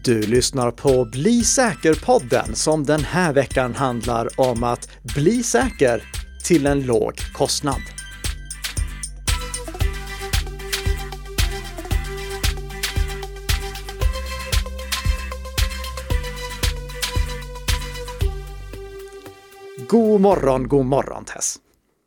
Du lyssnar på Bli säker-podden som den här veckan handlar om att bli säker till en låg kostnad. God morgon, god morgon Tess!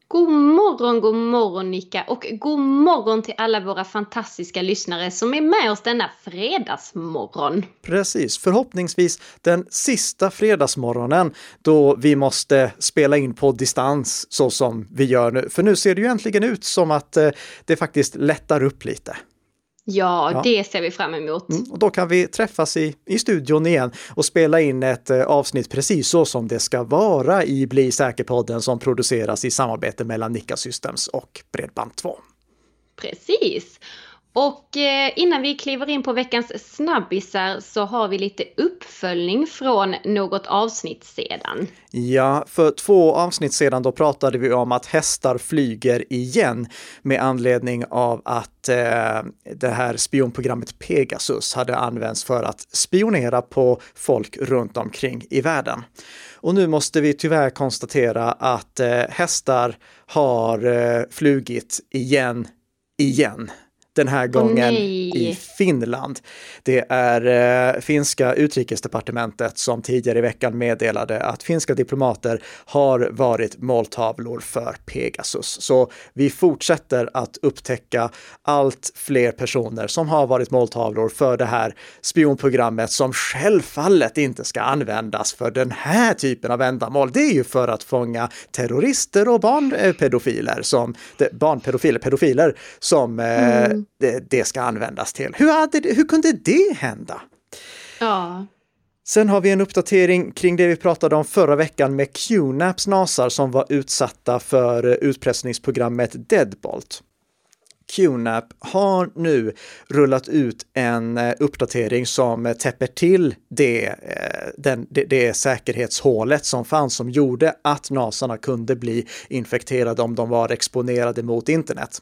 God morgon, god morgon Nika och god morgon till alla våra fantastiska lyssnare som är med oss denna fredagsmorgon. Precis, förhoppningsvis den sista fredagsmorgonen då vi måste spela in på distans så som vi gör nu. För nu ser det ju äntligen ut som att eh, det faktiskt lättar upp lite. Ja, ja, det ser vi fram emot. Mm, och då kan vi träffas i, i studion igen och spela in ett eh, avsnitt precis så som det ska vara i Bli säker-podden som produceras i samarbete mellan Nika Systems och Bredband2. Precis. Och eh, innan vi kliver in på veckans snabbisar så har vi lite uppföljning från något avsnitt sedan. Ja, för två avsnitt sedan då pratade vi om att hästar flyger igen med anledning av att eh, det här spionprogrammet Pegasus hade använts för att spionera på folk runt omkring i världen. Och nu måste vi tyvärr konstatera att eh, hästar har eh, flugit igen, igen den här gången oh, i Finland. Det är eh, finska utrikesdepartementet som tidigare i veckan meddelade att finska diplomater har varit måltavlor för Pegasus. Så vi fortsätter att upptäcka allt fler personer som har varit måltavlor för det här spionprogrammet som självfallet inte ska användas för den här typen av ändamål. Det är ju för att fånga terrorister och barnpedofiler som barnpedofiler, pedofiler som eh, mm det, det ska användas till. Hur, hade hur kunde det hända? Ja. Sen har vi en uppdatering kring det vi pratade om förra veckan med QNAPs nasar som var utsatta för utpressningsprogrammet Deadbolt. QNAP har nu rullat ut en eh, uppdatering som täpper till det, eh, den, det, det säkerhetshålet som fanns som gjorde att nasarna kunde bli infekterade om de var exponerade mot internet.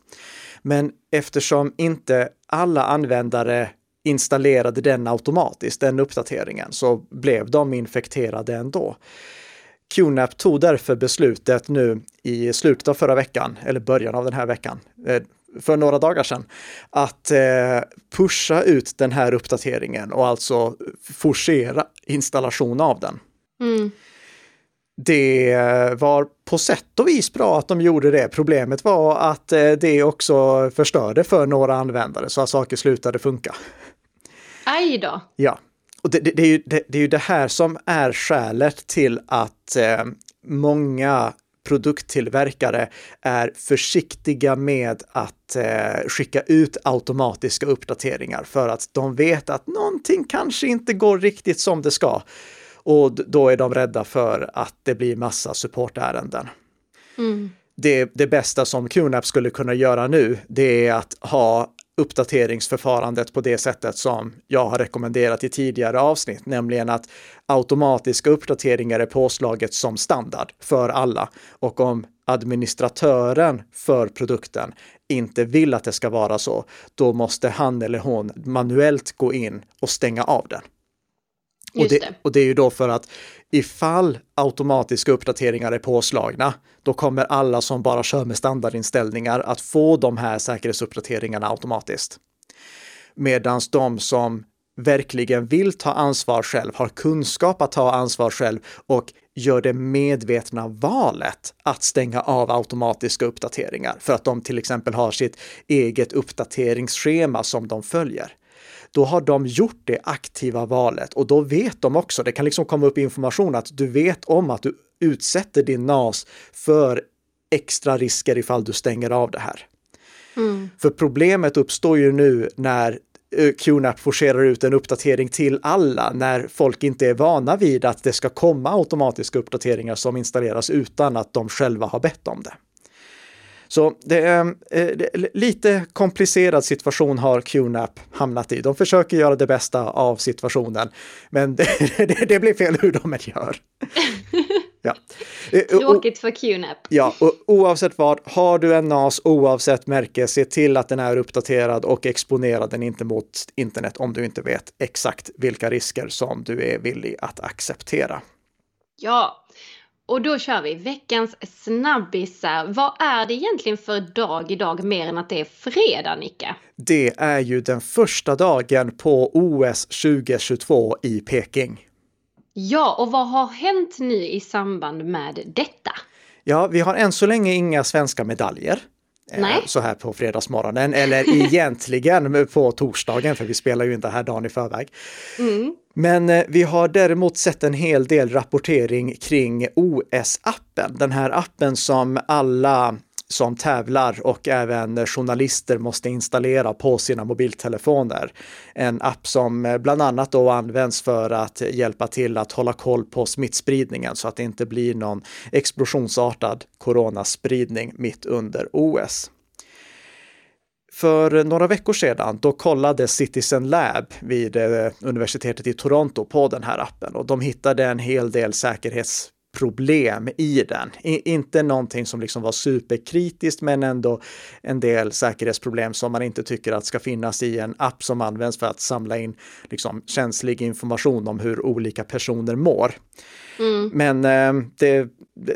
Men eftersom inte alla användare installerade den automatiskt, den uppdateringen, så blev de infekterade ändå. QNAP tog därför beslutet nu i slutet av förra veckan, eller början av den här veckan, eh, för några dagar sedan, att eh, pusha ut den här uppdateringen och alltså forcera installation av den. Mm. Det var på sätt och vis bra att de gjorde det. Problemet var att eh, det också förstörde för några användare så att saker slutade funka. Aj då! Ja, och det, det, det är ju, det, det, är ju det här som är skälet till att eh, många produkttillverkare är försiktiga med att eh, skicka ut automatiska uppdateringar för att de vet att någonting kanske inte går riktigt som det ska. Och då är de rädda för att det blir massa supportärenden. Mm. Det, det bästa som QNAP skulle kunna göra nu, det är att ha uppdateringsförfarandet på det sättet som jag har rekommenderat i tidigare avsnitt, nämligen att automatiska uppdateringar är påslaget som standard för alla. Och om administratören för produkten inte vill att det ska vara så, då måste han eller hon manuellt gå in och stänga av den. Och det, och det är ju då för att ifall automatiska uppdateringar är påslagna, då kommer alla som bara kör med standardinställningar att få de här säkerhetsuppdateringarna automatiskt. Medan de som verkligen vill ta ansvar själv, har kunskap att ta ansvar själv och gör det medvetna valet att stänga av automatiska uppdateringar för att de till exempel har sitt eget uppdateringsschema som de följer då har de gjort det aktiva valet och då vet de också, det kan liksom komma upp information att du vet om att du utsätter din NAS för extra risker ifall du stänger av det här. Mm. För problemet uppstår ju nu när eh, QNAP forcerar ut en uppdatering till alla när folk inte är vana vid att det ska komma automatiska uppdateringar som installeras utan att de själva har bett om det. Så det är eh, lite komplicerad situation har QNAP hamnat i. De försöker göra det bästa av situationen, men det, det, det blir fel hur de än gör. Ja. Tråkigt för QNAP. Ja, och oavsett vad, har du en NAS oavsett märke, se till att den är uppdaterad och exponera den inte mot internet om du inte vet exakt vilka risker som du är villig att acceptera. Ja, och då kör vi veckans snabbisar. Vad är det egentligen för dag idag mer än att det är fredag, Nicka? Det är ju den första dagen på OS 2022 i Peking. Ja, och vad har hänt nu i samband med detta? Ja, vi har än så länge inga svenska medaljer. Eh, Nej. Så här på fredagsmorgonen, eller egentligen på torsdagen, för vi spelar ju inte här dagen i förväg. Mm. Men eh, vi har däremot sett en hel del rapportering kring OS-appen, den här appen som alla som tävlar och även journalister måste installera på sina mobiltelefoner. En app som eh, bland annat då används för att hjälpa till att hålla koll på smittspridningen så att det inte blir någon explosionsartad coronaspridning mitt under OS. För några veckor sedan, då kollade Citizen Lab vid eh, universitetet i Toronto på den här appen och de hittade en hel del säkerhets säkerhetsproblem i den. I, inte någonting som liksom var superkritiskt, men ändå en del säkerhetsproblem som man inte tycker att ska finnas i en app som används för att samla in liksom, känslig information om hur olika personer mår. Mm. Men eh, det,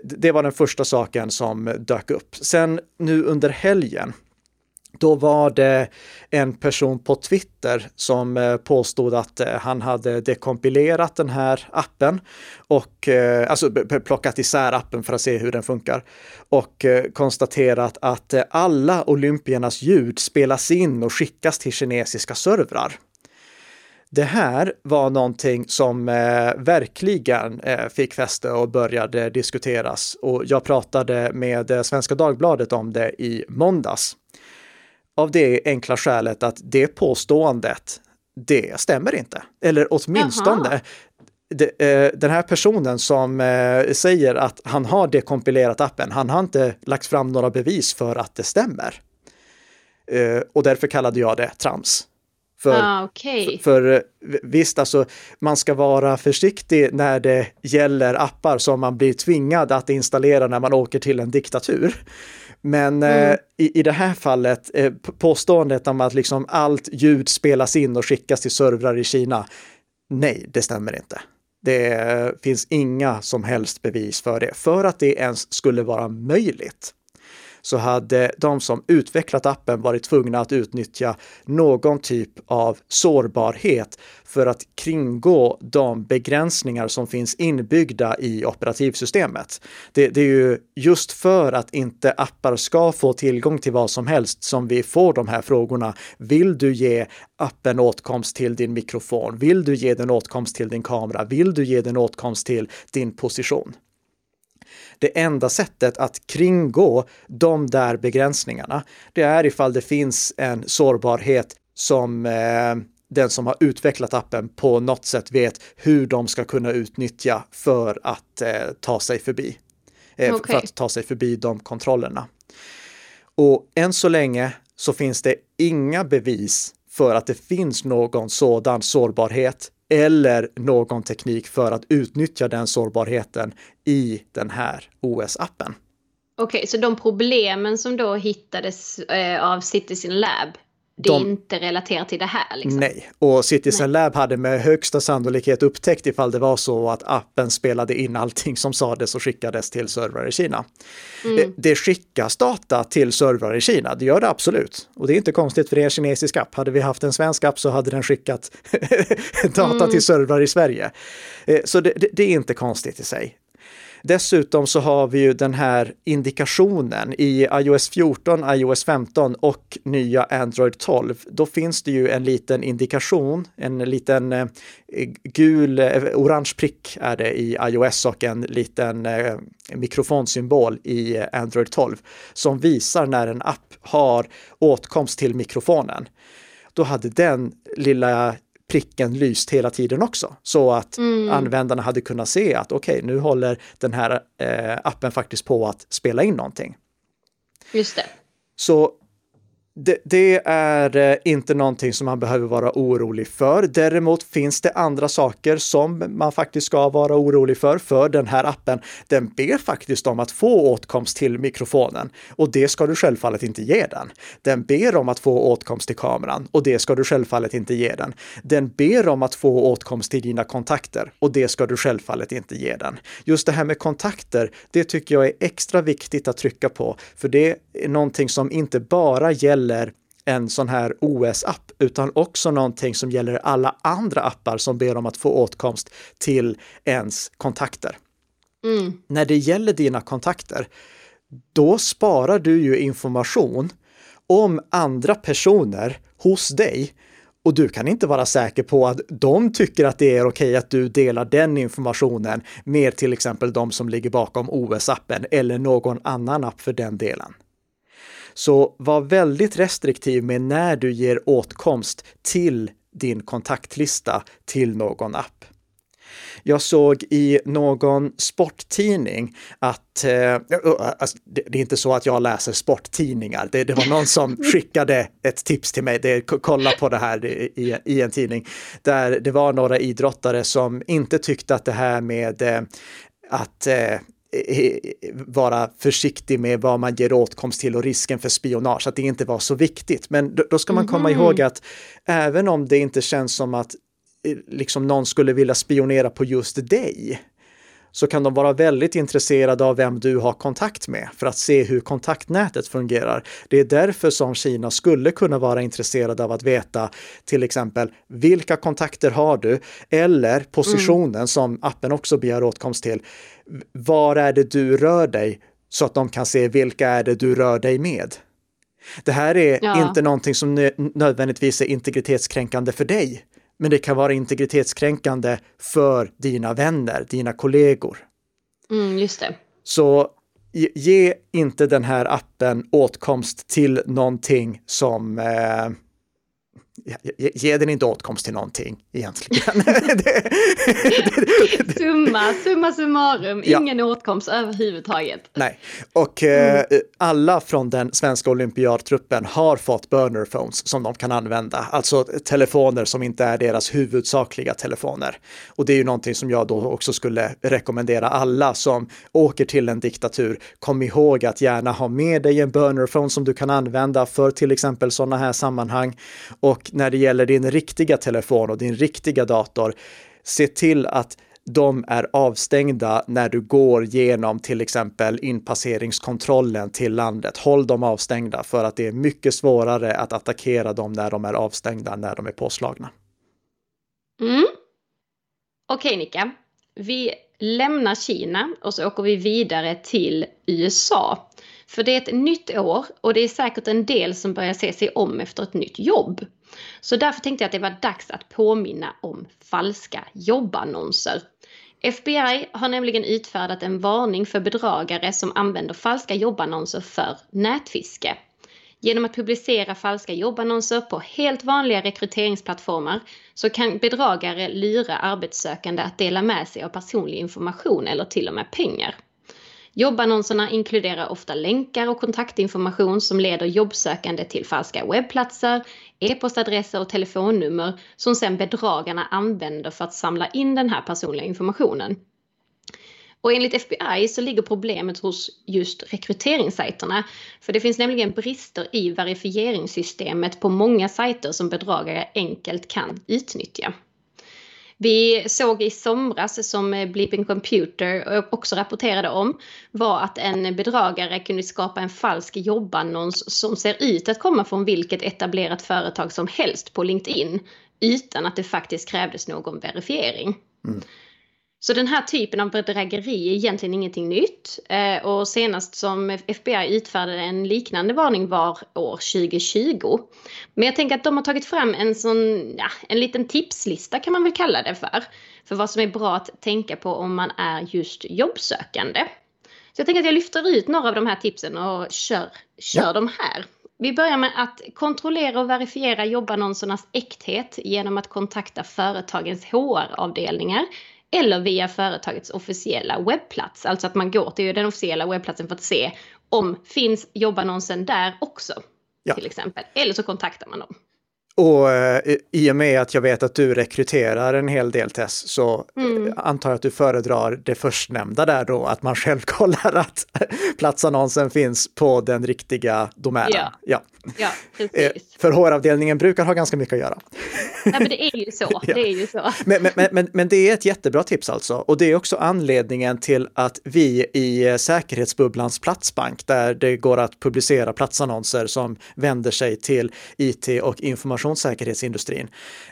det var den första saken som dök upp. Sen nu under helgen då var det en person på Twitter som eh, påstod att eh, han hade dekompilerat den här appen och eh, alltså plockat isär appen för att se hur den funkar och konstaterat att alla olympiernas ljud spelas in och skickas till kinesiska servrar. Det här var någonting som eh, verkligen eh, fick fäste och började diskuteras och jag pratade med Svenska Dagbladet om det i måndags. Av det enkla skälet att det påståendet, det stämmer inte. Eller åtminstone, det, eh, den här personen som eh, säger att han har dekompilerat appen, han har inte lagt fram några bevis för att det stämmer. Eh, och därför kallade jag det trams. För, ah, okay. för, för, eh, visst, alltså man ska vara försiktig när det gäller appar som man blir tvingad att installera när man åker till en diktatur. Men mm. eh, i, i det här fallet, eh, påståendet om att liksom allt ljud spelas in och skickas till servrar i Kina, nej, det stämmer inte. Det eh, finns inga som helst bevis för det. För att det ens skulle vara möjligt så hade de som utvecklat appen varit tvungna att utnyttja någon typ av sårbarhet för att kringgå de begränsningar som finns inbyggda i operativsystemet. Det, det, är ju just för att inte appar ska få tillgång till vad som helst som vi får de här frågorna. Vill du ge appen åtkomst till din mikrofon? Vill du ge den åtkomst till din kamera? Vill du ge den åtkomst till din position? Det enda sättet att kringgå de där begränsningarna, det är ifall det finns en sårbarhet som eh, den som har utvecklat appen på något sätt vet hur de ska kunna utnyttja för att eh, ta sig förbi. Eh, okay. För att ta sig förbi de kontrollerna. Och än så länge så finns det inga bevis för att det finns någon sådan sårbarhet eller någon teknik för att utnyttja den sårbarheten i den här OS-appen. Okej, okay, så de problemen som då hittades eh, av Citizen Lab, det de, är inte relaterat till det här? Liksom. Nej, och Citizen Nej. Lab hade med högsta sannolikhet upptäckt ifall det var så att appen spelade in allting som sades och skickades till servrar i Kina. Mm. Det skickas data till servrar i Kina, det gör det absolut. Och det är inte konstigt för det är en kinesisk app. Hade vi haft en svensk app så hade den skickat data mm. till servrar i Sverige. Eh, så det, det, det är inte konstigt i sig. Dessutom så har vi ju den här indikationen i iOS 14, iOS 15 och nya Android 12. Då finns det ju en liten indikation, en liten eh, gul, eh, orange prick är det i iOS och en liten eh, mikrofonsymbol i Android 12 som visar när en app har åtkomst till mikrofonen. Då hade den lilla pricken lyst hela tiden också. Så att mm. användarna hade kunnat se att okej, okay, nu håller den här eh, appen faktiskt på att spela in någonting. Just det. Så det, det, är eh, inte någonting som man behöver vara orolig för. Däremot finns det andra saker som man faktiskt ska vara orolig för, för den här appen, den ber faktiskt om att få åtkomst till mikrofonen och det ska du självfallet inte ge den. Den ber om att få åtkomst till kameran och det ska du självfallet inte ge den. Den ber om att få åtkomst till dina kontakter och det ska du självfallet inte ge den. Just det här med kontakter, det tycker jag är extra viktigt att trycka på, för det är någonting som inte bara gäller gäller en sån här OS-app, utan också någonting som gäller alla andra appar som ber om att få åtkomst till ens kontakter. Mm. När det gäller dina kontakter, då sparar du ju information om andra personer hos dig och du kan inte vara säker på att de tycker att det är okej att du delar den informationen med till exempel de som ligger bakom OS-appen eller någon annan app för den delen. Så var väldigt restriktiv med när du ger åtkomst till din kontaktlista till någon app. Jag såg i någon sporttidning att, eh, alltså, det, det, är inte så att jag läser sporttidningar, det, det var någon som skickade ett tips till mig, det, kolla på det här i, i, en tidning, där det var några idrottare som inte tyckte att det här med eh, att eh, vara försiktig med vad man ger åtkomst till och risken för spionage, att det inte var så viktigt. Men då, ska man komma mm. ihåg att även om det inte känns som att eh, liksom någon skulle vilja spionera på just dig, så kan de vara väldigt intresserade av vem du har kontakt med för att se hur kontaktnätet fungerar. Det är därför som Kina skulle kunna vara intresserade av att veta till exempel vilka kontakter har du eller positionen mm. som appen också begär åtkomst till. Var är det du rör dig så att de kan se vilka är det du rör dig med? Det här är ja. inte någonting som nödvändigtvis är integritetskränkande för dig men det kan vara integritetskränkande för dina vänner, dina kollegor. Mm, just det. Så ge inte den här appen åtkomst till någonting som eh, ge den inte åtkomst till någonting egentligen. summa, summa summarum, ingen ja. åtkomst överhuvudtaget. Nej, och eh, mm. eh, alla från den svenska olympiadtruppen har fått burner phones som de kan använda, alltså telefoner som inte är deras huvudsakliga telefoner. Och det är ju någonting som jag då också skulle rekommendera alla som åker till en diktatur. Kom ihåg att gärna ha med dig en burner phone som du kan använda för till exempel sådana här sammanhang. Och när det gäller din riktiga telefon och din riktiga dator, se till att de är avstängda när du går genom till exempel inpasseringskontrollen till landet. Håll dem avstängda för att det är mycket svårare att attackera dem när de är avstängda, när de är påslagna. Mm. Okej okay, Nika, vi lämnar Kina och så åker vi vidare till USA. För det är ett nytt år och det är säkert en del som börjar se sig om efter ett nytt jobb. Så därför tänkte jag att det var dags att påminna om falska jobbannonser. FBI har nämligen utfärdat en varning för bedragare som använder falska jobbannonser för nätfiske. Genom att publicera falska jobbannonser på helt vanliga rekryteringsplattformar så kan bedragare lura arbetssökande att dela med sig av personlig information eller till och med pengar. Jobbannonserna inkluderar ofta länkar och kontaktinformation som leder jobbsökande till falska webbplatser, e-postadresser och telefonnummer som sen bedragarna använder för att samla in den här personliga informationen. Och enligt FBI så ligger problemet hos just rekryteringssajterna. För det finns nämligen brister i verifieringssystemet på många sajter som bedragare enkelt kan utnyttja. Vi såg i somras som eh, Bleeping Computer eh, också rapporterade om var att en bedragare kunde skapa en falsk jobbannons som ser ut att komma från vilket etablerat företag som helst på LinkedIn utan att det faktiskt krävdes någon verifiering. Mm. Så den här typen av bedrägeri är egentligen ingenting nytt eh, och senast som FBI utfärdade en liknande varning var år 2020. Men jag tänker att de har tagit fram en sån, ja, en liten tipslista kan man väl kalla det för, för vad som är bra att tänka på om man är just jobbsökande. Så jag tänker att jag lyfter ut några av de här tipsen och kör, kör ja. dem här. Vi börjar med att kontrollera och verifiera jobbannonsernas äkthet genom att kontakta företagens HR-avdelningar eller via företagets officiella webbplats. Alltså att man går till den officiella webbplatsen för att se om finns jobbannonsen där också. ja. till exempel. Eller så kontaktar man dem. Och eh, i och med att jag vet att du rekryterar en hel del Tess så mm. antar jag att du föredrar det förstnämnda där då, att man själv kollar att platsannonsen finns på den riktiga domänen. Ja, ja. ja precis. Eh, för HR-avdelningen brukar ha ganska mycket att göra. Ja, men det är ju så. ja. Det är ju så. Men, men, men, men, det är ett jättebra tips alltså. Och det är också anledningen till att vi i eh, säkerhetsbubblans platsbank, där det går att publicera platsannonser som vänder sig till IT och informationssäkerhetsindustrin,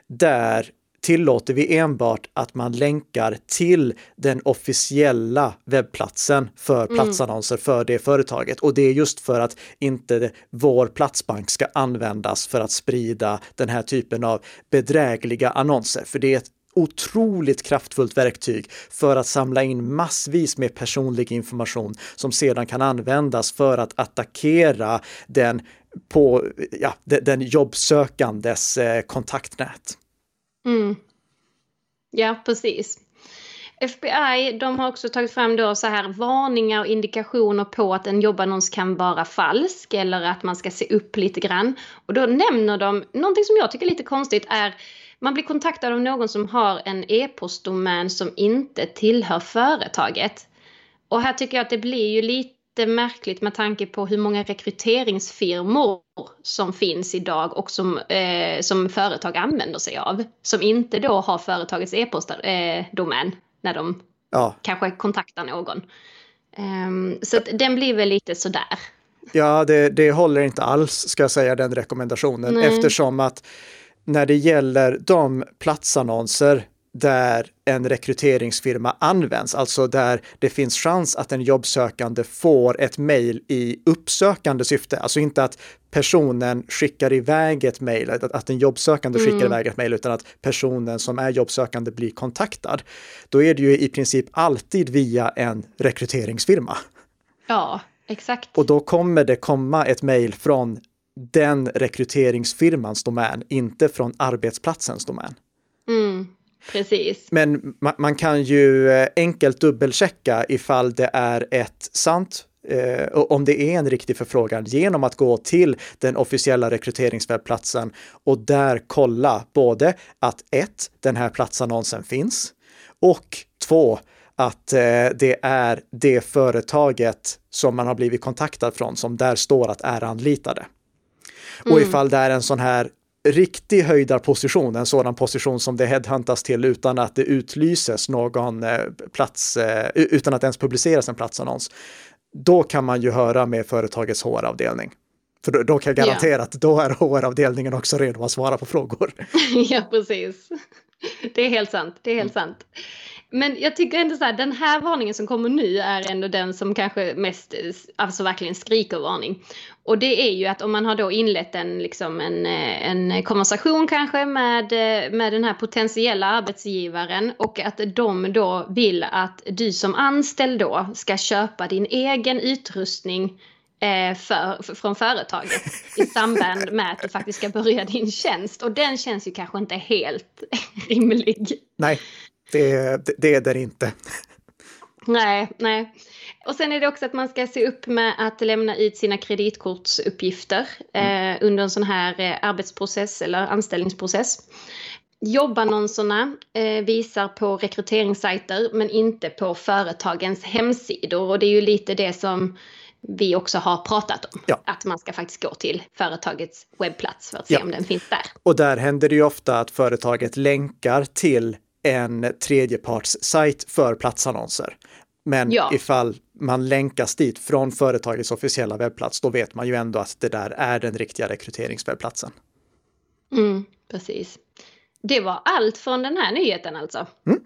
där tillåter vi enbart att man länkar till den officiella webbplatsen för mm. platsannonser för det företaget. Och det är just för att inte vår platsbank ska användas för att sprida den här typen av bedrägliga annonser. För det är ett otroligt kraftfullt verktyg för att samla in massvis med personlig information som sedan kan användas för att attackera den på ja, den jobbsökandes eh, kontaktnät. Mm. Ja, precis. FBI de har också tagit fram då så här varningar och indikationer på att en jobbannons kan vara falsk eller att man ska se upp lite grann. Och då nämner de någonting som jag tycker är lite konstigt är man blir kontaktad av någon som har en e-postdomän som inte tillhör företaget. Och här tycker jag att det blir ju lite märkligt med tanke på hur många rekryteringsfirmor som finns idag och som, eh, som företag använder sig av. Som inte då har företagets e-postdomän eh, när de ja. kanske kontaktar någon. Um, så den blir väl lite sådär. Ja, det, det håller inte alls, ska jag säga, den rekommendationen, Nej. eftersom att när det gäller de platsannonser där en rekryteringsfirma används, alltså där det finns chans att en jobbsökande får ett mejl i uppsökande syfte, alltså inte att personen skickar iväg ett mejl, att en jobbsökande skickar mm. iväg ett mejl, utan att personen som är jobbsökande blir kontaktad. Då är det ju i princip alltid via en rekryteringsfirma. Ja, exakt. Och då kommer det komma ett mejl från den rekryteringsfirmans domän, inte från arbetsplatsens domän. Mm. Precis. Men man, man kan ju eh, enkelt dubbelchecka ifall det är ett sant eh, om det är en riktig förfrågan genom att gå till den officiella rekryteringswebbplatsen och där kolla både att ett, den här platsannonsen finns och två, att eh, det är det företaget som man har blivit kontaktad från som där står att är anlitade. Mm. Och ifall det är en sån här riktig höjdarposition, en sådan position som det headhuntas till utan att det utlyses någon eh, plats, eh, utan att ens publiceras en platsannons, då kan man ju höra med företagets HR-avdelning. För då, då, kan jag garantera yeah. att då är HR-avdelningen också redo att svara på frågor. ja, precis. Det är helt sant. Det är helt mm. sant. Men jag tycker ändå så här, den här varningen som kommer nu är ändå den som kanske mest, alltså verkligen skriker varning. Och det är ju att om man har då inlett en, liksom en, en konversation kanske med, med den här potentiella arbetsgivaren och att de då vill att du som anställd då ska köpa din egen utrustning eh, för, från företaget i samband med att du faktiskt ska börja din tjänst. Och den känns ju kanske inte helt rimlig. Nej, det, det är den inte. Nej, nej. Och sen är det också att man ska se upp med att lämna ut sina kreditkortsuppgifter mm. eh, under en sån här eh, arbetsprocess eller anställningsprocess. Jobbannonserna eh, visar på rekryteringssajter men inte på företagens hemsidor och det är ju lite det som vi också har pratat om. Ja. Att man ska faktiskt gå till företagets webbplats för att se ja. om den finns där. Och där händer det ju ofta att företaget länkar till en tredjepartssajt för platsannonser. Men ja. ifall man länkas dit från företagets officiella webbplats, då vet man ju ändå att det där är den riktiga rekryteringswebbplatsen. Mm, precis. Det var allt från den här nyheten alltså. Mm.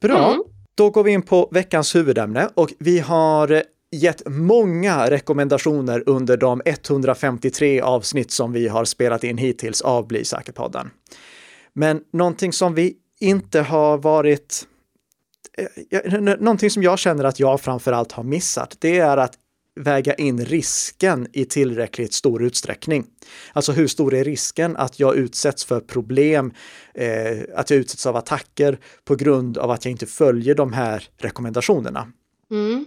Bra, mm. då går vi in på veckans huvudämne och vi har gett många rekommendationer under de 153 avsnitt som vi har spelat in hittills av Bli säker-podden. Men någonting som vi inte har varit eh, någonting som jag känner att jag framförallt har missat, det är att väga in risken i tillräckligt stor utsträckning. Alltså hur stor är risken att jag utsätts för problem, eh, att jag utsätts av attacker på grund av att jag inte följer de här rekommendationerna. Mm.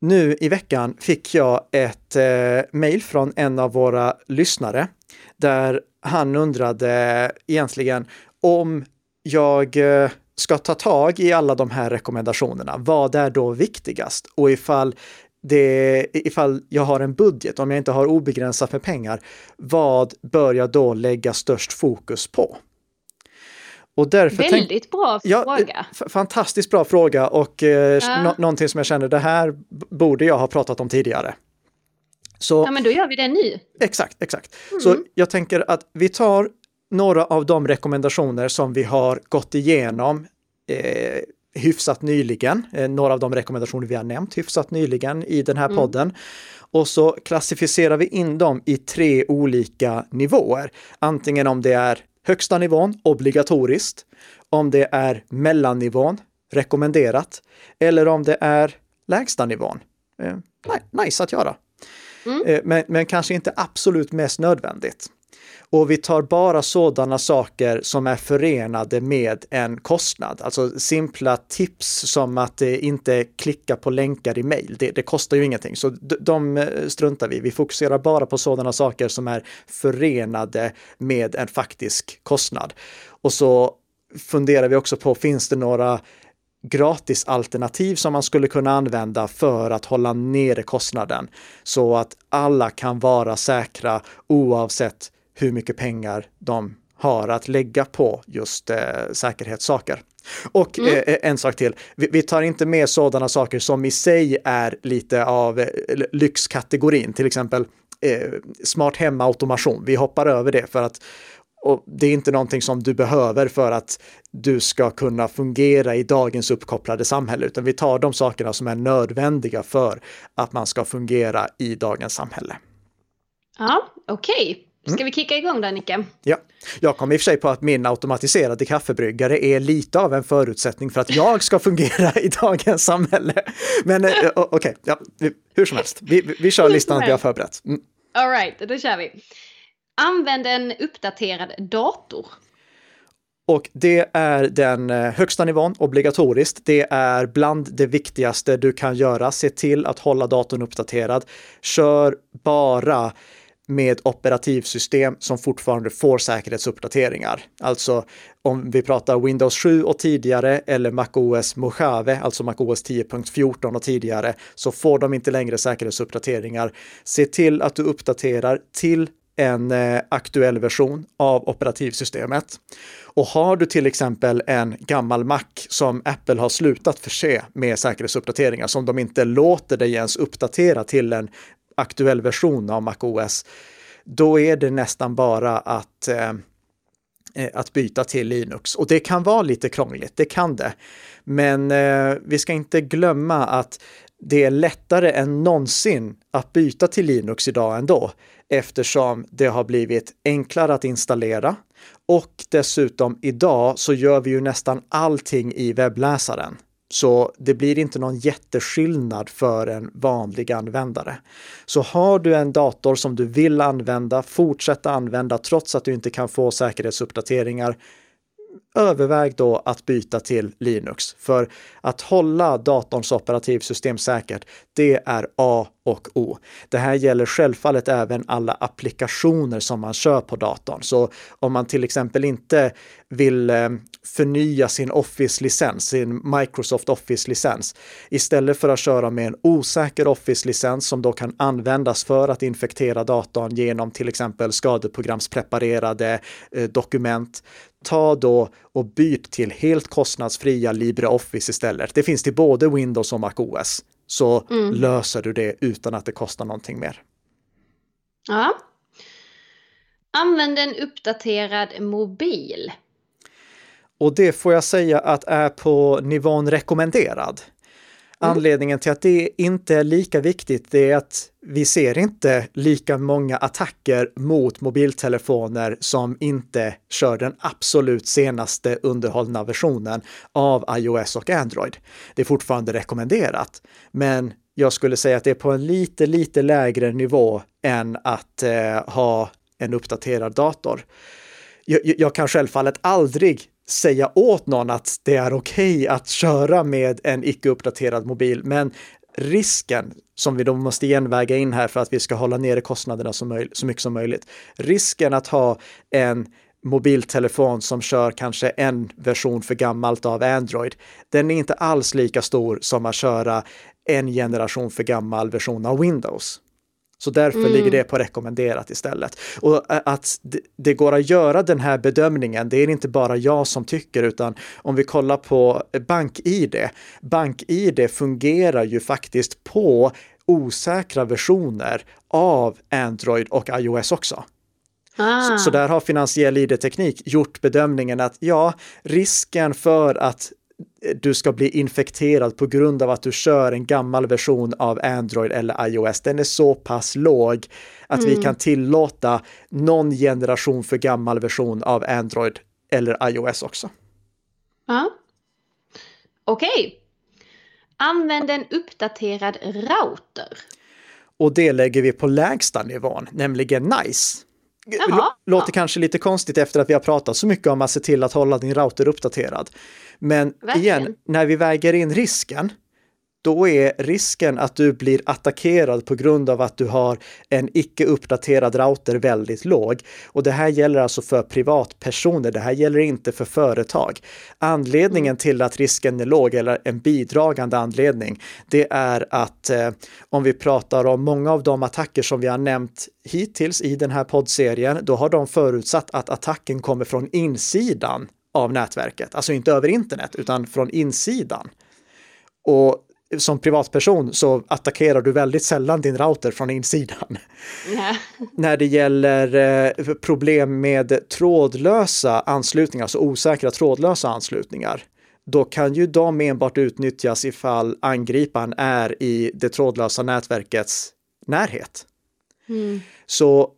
Nu i veckan fick jag ett eh, mejl från en av våra lyssnare där han undrade egentligen om jag eh, ska ta tag i alla de här rekommendationerna. Vad är då viktigast? Och ifall det, ifall jag har en budget, om jag inte har obegränsat med pengar, vad bör jag då lägga störst fokus på? Och därför Väldigt tänk, bra fråga. Ja, fantastiskt bra fråga och eh, ja. någonting som jag känner det här borde jag ha pratat om tidigare. Så, ja, men då gör vi det nu. Exakt, exakt. Mm. Så jag tänker att vi tar några av de rekommendationer som vi har gått igenom eh, hyfsat nyligen, eh, några av de rekommendationer vi har nämnt hyfsat nyligen i den här mm. podden. Och så klassificerar vi in dem i tre olika nivåer. Antingen om det är högsta nivån, obligatoriskt, om det är mellannivån, rekommenderat, eller om det är lägsta nivån. Eh, nice att göra. Mm. Eh, men, men kanske inte absolut mest nödvändigt. Och vi tar bara sådana saker som är förenade med en kostnad. Alltså simpla tips som att eh, inte klicka på länkar i mejl. Det, det, kostar ju ingenting, så de eh, struntar vi Vi fokuserar bara på sådana saker som är förenade med en faktisk kostnad. Och så funderar vi också på, finns det några gratisalternativ som man skulle kunna använda för att hålla nere kostnaden så att alla kan vara säkra oavsett hur mycket pengar de har att lägga på just eh, säkerhetssaker. Och mm. eh, en sak till, vi, vi, tar inte med sådana saker som i sig är lite av eh, lyxkategorin, till exempel eh, smart hemautomation. Vi hoppar över det för att och det är inte någonting som du behöver för att du ska kunna fungera i dagens uppkopplade samhälle, utan vi tar de sakerna som är nödvändiga för att man ska fungera i dagens samhälle. Ja, okej. Okay. Ska mm. vi kicka igång där Nicke? Ja, jag kom i och för sig på att min automatiserade kaffebryggare är lite av en förutsättning för att jag ska fungera i dagens samhälle. Men eh, okej, okay, ja, hur som helst, vi, vi kör listan vi har förberett. Mm. All right, då kör vi. Använd en uppdaterad dator. Och det är den eh, högsta nivån, obligatoriskt. Det är bland det viktigaste du kan göra. Se till att hålla datorn uppdaterad. Kör bara med operativsystem som fortfarande får säkerhetsuppdateringar. Alltså om vi pratar Windows 7 och tidigare eller MacOS Mojave, alltså MacOS 10.14 och tidigare, så får de inte längre säkerhetsuppdateringar. Se till att du uppdaterar till en eh, aktuell version av operativsystemet. Och har du till exempel en gammal Mac som Apple har slutat förse med säkerhetsuppdateringar som de inte låter dig ens uppdatera till en aktuell version av MacOS, då är det nästan bara att eh, eh, att byta till Linux. Och det kan vara lite krångligt, det kan det. Men eh, vi ska inte glömma att det är lättare än någonsin att byta till Linux idag ändå, eftersom det har blivit enklare att installera. Och dessutom idag så gör vi ju nästan allting i webbläsaren. Så det blir inte någon jätteskillnad för en vanlig användare. Så har du en dator som du vill använda, fortsätta använda trots att du inte kan få säkerhetsuppdateringar, överväg då att byta till Linux. För att hålla datorns operativsystem säkert, det är A och O. Det här gäller självfallet även alla applikationer som man kör på datorn. Så om man till exempel inte vill eh, förnya sin Office-licens, sin Microsoft Office-licens, istället för att köra med en osäker Office-licens som då kan användas för att infektera datorn genom till exempel skadeprogramspreparerade eh, dokument, ta då och byt till helt kostnadsfria LibreOffice istället. Det finns till både Windows och MacOS. Så mm. löser du det utan att det kostar någonting mer. Ja. Använd en uppdaterad mobil. Och det får jag säga att är på nivån rekommenderad. Mm. Anledningen till att det inte är lika viktigt är att vi ser inte lika många attacker mot mobiltelefoner som inte kör den absolut senaste underhållna versionen av iOS och Android. Det är fortfarande rekommenderat, men jag skulle säga att det är på en lite, lite lägre nivå än att eh, ha en uppdaterad dator. Jag, jag kan självfallet aldrig säga åt någon att det är okej okay att köra med en icke uppdaterad mobil, men risken som vi då måste genväga in här för att vi ska hålla nere kostnaderna så, så mycket som möjligt. Risken att ha en mobiltelefon som kör kanske en version för gammalt av Android, den är inte alls lika stor som att köra en generation för gammal version av Windows. Så därför mm. ligger det på rekommenderat istället. Och att det går att göra den här bedömningen, det är inte bara jag som tycker, utan om vi kollar på BankID. BankID fungerar ju faktiskt på osäkra versioner av Android och iOS också. Ah. Så, så, där har finansiell ID-teknik gjort bedömningen att ja, risken för att du ska bli infekterad på grund av att du kör en gammal version av Android eller iOS, den är så pass låg att mm. vi kan tillåta någon generation för gammal version av Android eller iOS också. Ja. Okej. Okay. Använd en uppdaterad router. Och det lägger vi på lägsta nivån, nämligen NICE. Jaha, Låter kanske lite konstigt efter att vi har pratat så mycket om att se till att hålla din router uppdaterad. Men Verkligen. igen, när vi väger in risken, då är risken att du blir attackerad på grund av att du har en icke uppdaterad router väldigt låg. Och det här gäller alltså för privatpersoner, det här gäller inte för företag. Anledningen mm. till att risken är låg, eller en bidragande anledning, det är att eh, om vi pratar om många av de attacker som vi har nämnt hittills i den här poddserien, då har de förutsatt att attacken kommer från insidan av nätverket, alltså inte över internet utan från insidan. Och som privatperson så attackerar du väldigt sällan din router från insidan. Yeah. När det gäller eh, problem med trådlösa anslutningar, alltså osäkra trådlösa anslutningar, då kan ju de enbart utnyttjas ifall angriparen är i det trådlösa nätverkets närhet. Mm. Så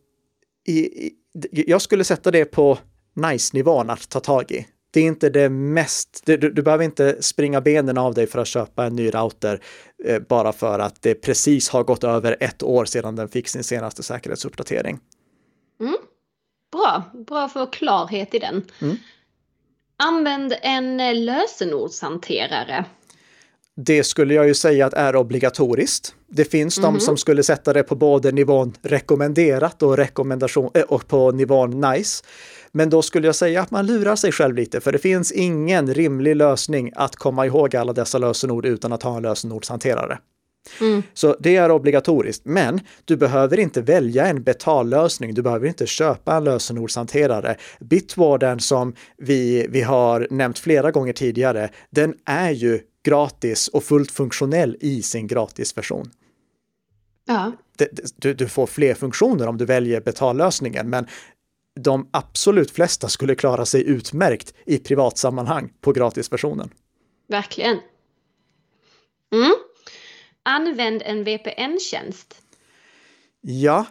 i, i, jag skulle sätta det på nice-nivån att ta tag i. Det är inte det mest, du, du behöver inte springa benen av dig för att köpa en ny router eh, bara för att det precis har gått över ett år sedan den fick sin senaste säkerhetsuppdatering. Mm. Bra, bra för klarhet i den. Mm. Använd en eh, lösenordshanterare. Det skulle jag ju säga att är obligatoriskt. Det finns mm -hmm. de mhm. som skulle sätta det på både nivån rekommenderat och, rekommendation, äh, och på nivån nice. Men då skulle jag säga att man lurar sig själv lite, för det finns ingen rimlig lösning att komma ihåg alla dessa lösenord utan att ha en lösenordshanterare. Mm. Så det är obligatoriskt, men du behöver inte välja en betallösning. Du behöver inte köpa en lösenordshanterare. Bitwarden som vi, vi har nämnt flera gånger tidigare, den är ju gratis och fullt funktionell i sin gratisversion. Ja. Du, du, får fler funktioner om du väljer betallösningen, men de absolut flesta skulle klara sig utmärkt i privatsammanhang på gratisversionen. Verkligen. Mm. Använd en VPN-tjänst. Ja,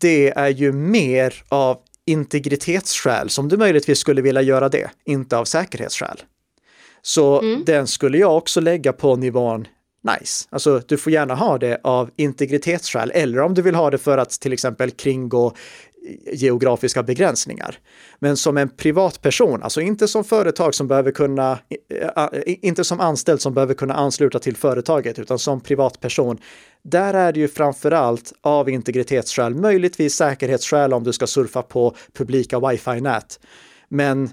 det är ju mer av integritetsskäl som du möjligtvis skulle vilja göra det, inte av säkerhetsskäl. Så mm. den skulle jag också lägga på nivån nice. Alltså du får gärna ha det av integritetsskäl eller om du vill ha det för att till exempel kringgå geografiska begränsningar. Men som en privatperson, alltså inte som företag som behöver kunna, inte som anställd som behöver kunna ansluta till företaget, utan som privatperson. Där är det ju framför allt av integritetsskäl, möjligtvis säkerhetsskäl om du ska surfa på publika wifi-nät. Men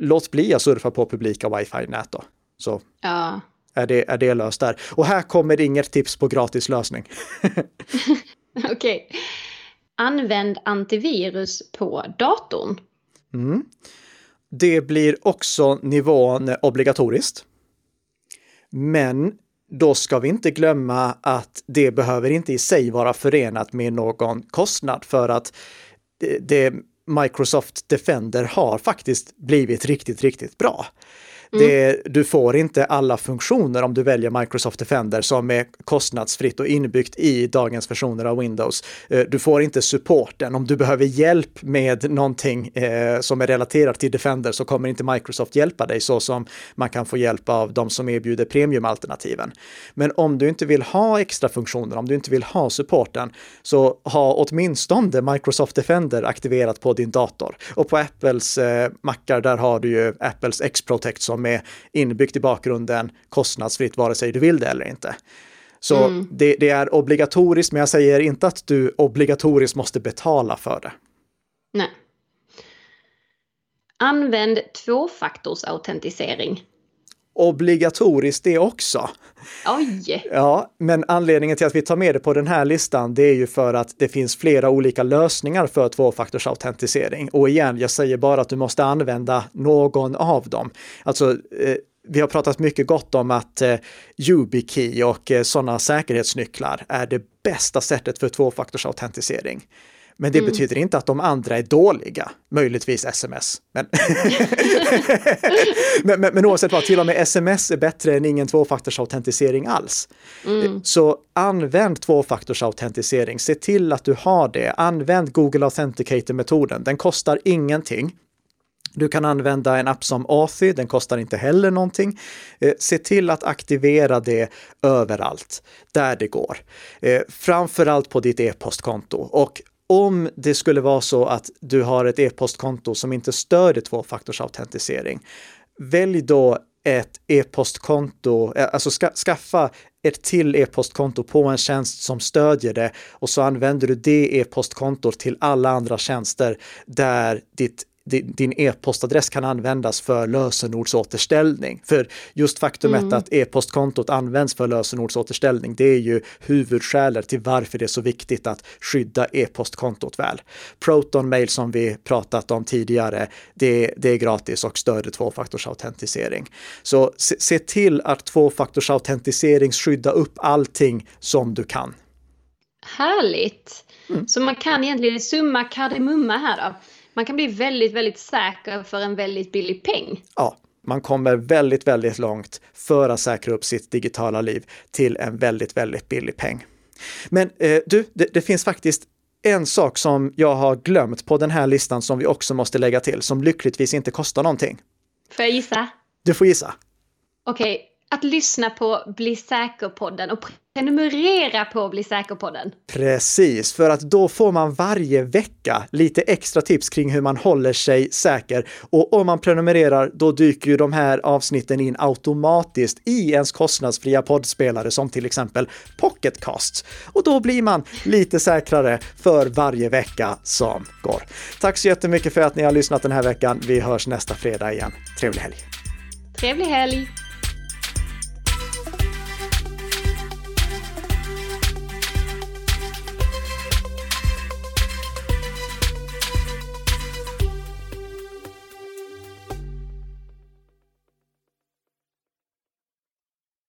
låt bli att surfa på publika wifi-nät då. Så ja. är, det, är det löst där. Och här kommer inget tips på gratislösning. Okej. Okay. Använd antivirus på datorn. Mm. Det blir också nivån obligatoriskt. Men då ska vi inte glömma att det behöver inte i sig vara förenat med någon kostnad för att det, Microsoft Defender har faktiskt blivit riktigt, riktigt bra. Mm. Det, du får inte alla funktioner om du väljer Microsoft Defender som är kostnadsfritt och inbyggt i dagens versioner av Windows. Eh, du får inte supporten. Om du behöver hjälp med någonting eh, som är relaterat till Defender så kommer inte Microsoft hjälpa dig så som man kan få hjälp av de som erbjuder premiumalternativen. Men om du inte vill ha extra funktioner, om du inte vill ha supporten, så ha åtminstone Microsoft Defender aktiverat på din dator. Och på Apples eh, mackar, där har du ju Apples X-Protect som som är inbyggt i bakgrunden kostnadsfritt vare sig du vill det eller inte. Så mm. det, det, är obligatoriskt, men jag säger inte att du obligatoriskt måste betala för det. Nej. Använd tvåfaktorsautentisering. Obligatoriskt det också. Oj! Ja, men anledningen till att vi tar med det på den här listan, det är ju för att det finns flera olika lösningar för tvåfaktorsautentisering. Och igen, jag säger bara att du måste använda någon av dem. Alltså, eh, vi har pratat mycket gott om att eh, YubiKey och eh, sådana säkerhetsnycklar är det bästa sättet för tvåfaktorsautentisering. Men det mm. betyder inte att de andra är dåliga, möjligtvis sms. Men, men, men, men oavsett vad, till och med sms är bättre än ingen tvåfaktorsautentisering alls. Mm. Så använd tvåfaktorsautentisering, se till att du har det. Använd Google Authenticator-metoden, den kostar ingenting. Du kan använda en app som Authy, den kostar inte heller någonting. Eh, se till att aktivera det överallt, där det går. Eh, framförallt på ditt e-postkonto. Och om det skulle vara så att du har ett e-postkonto som inte stödjer tvåfaktorsautentisering, välj då ett e-postkonto, eh, alltså ska, skaffa ett till e-postkonto på en tjänst som stödjer det och så använder du det e-postkontot till alla andra tjänster där ditt din e-postadress kan användas för lösenordsåterställning. För just faktumet mm. att e-postkontot används för lösenordsåterställning, det är ju huvudskälet till varför det är så viktigt att skydda e-postkontot väl. Proton Mail som vi pratat om tidigare, det, det är gratis och stöder tvåfaktorsautentisering. Så se, se till att tvåfaktorsautentisering skydda upp allting som du kan. Härligt! Mm. Så man kan egentligen summa kardemumma här då man kan bli väldigt, väldigt säker för en väldigt billig peng. Ja, man kommer väldigt, väldigt långt för att säkra upp sitt digitala liv till en väldigt, väldigt billig peng. Men eh, du, det, det finns faktiskt en sak som jag har glömt på den här listan som vi också måste lägga till, som lyckligtvis inte kostar någonting. Får jag gissa? Du får gissa. Okej. Att lyssna på Bli säker-podden och prenumerera på Bli säker-podden. Precis, för att då får man varje vecka lite extra tips kring hur man håller sig säker. Och om man prenumererar, då dyker ju de här avsnitten in automatiskt i ens kostnadsfria poddspelare som till exempel Pocketcast. Och då blir man lite säkrare för varje vecka som går. Tack så jättemycket för att ni har lyssnat den här veckan. Vi hörs nästa fredag igen. Trevlig helg! Trevlig helg!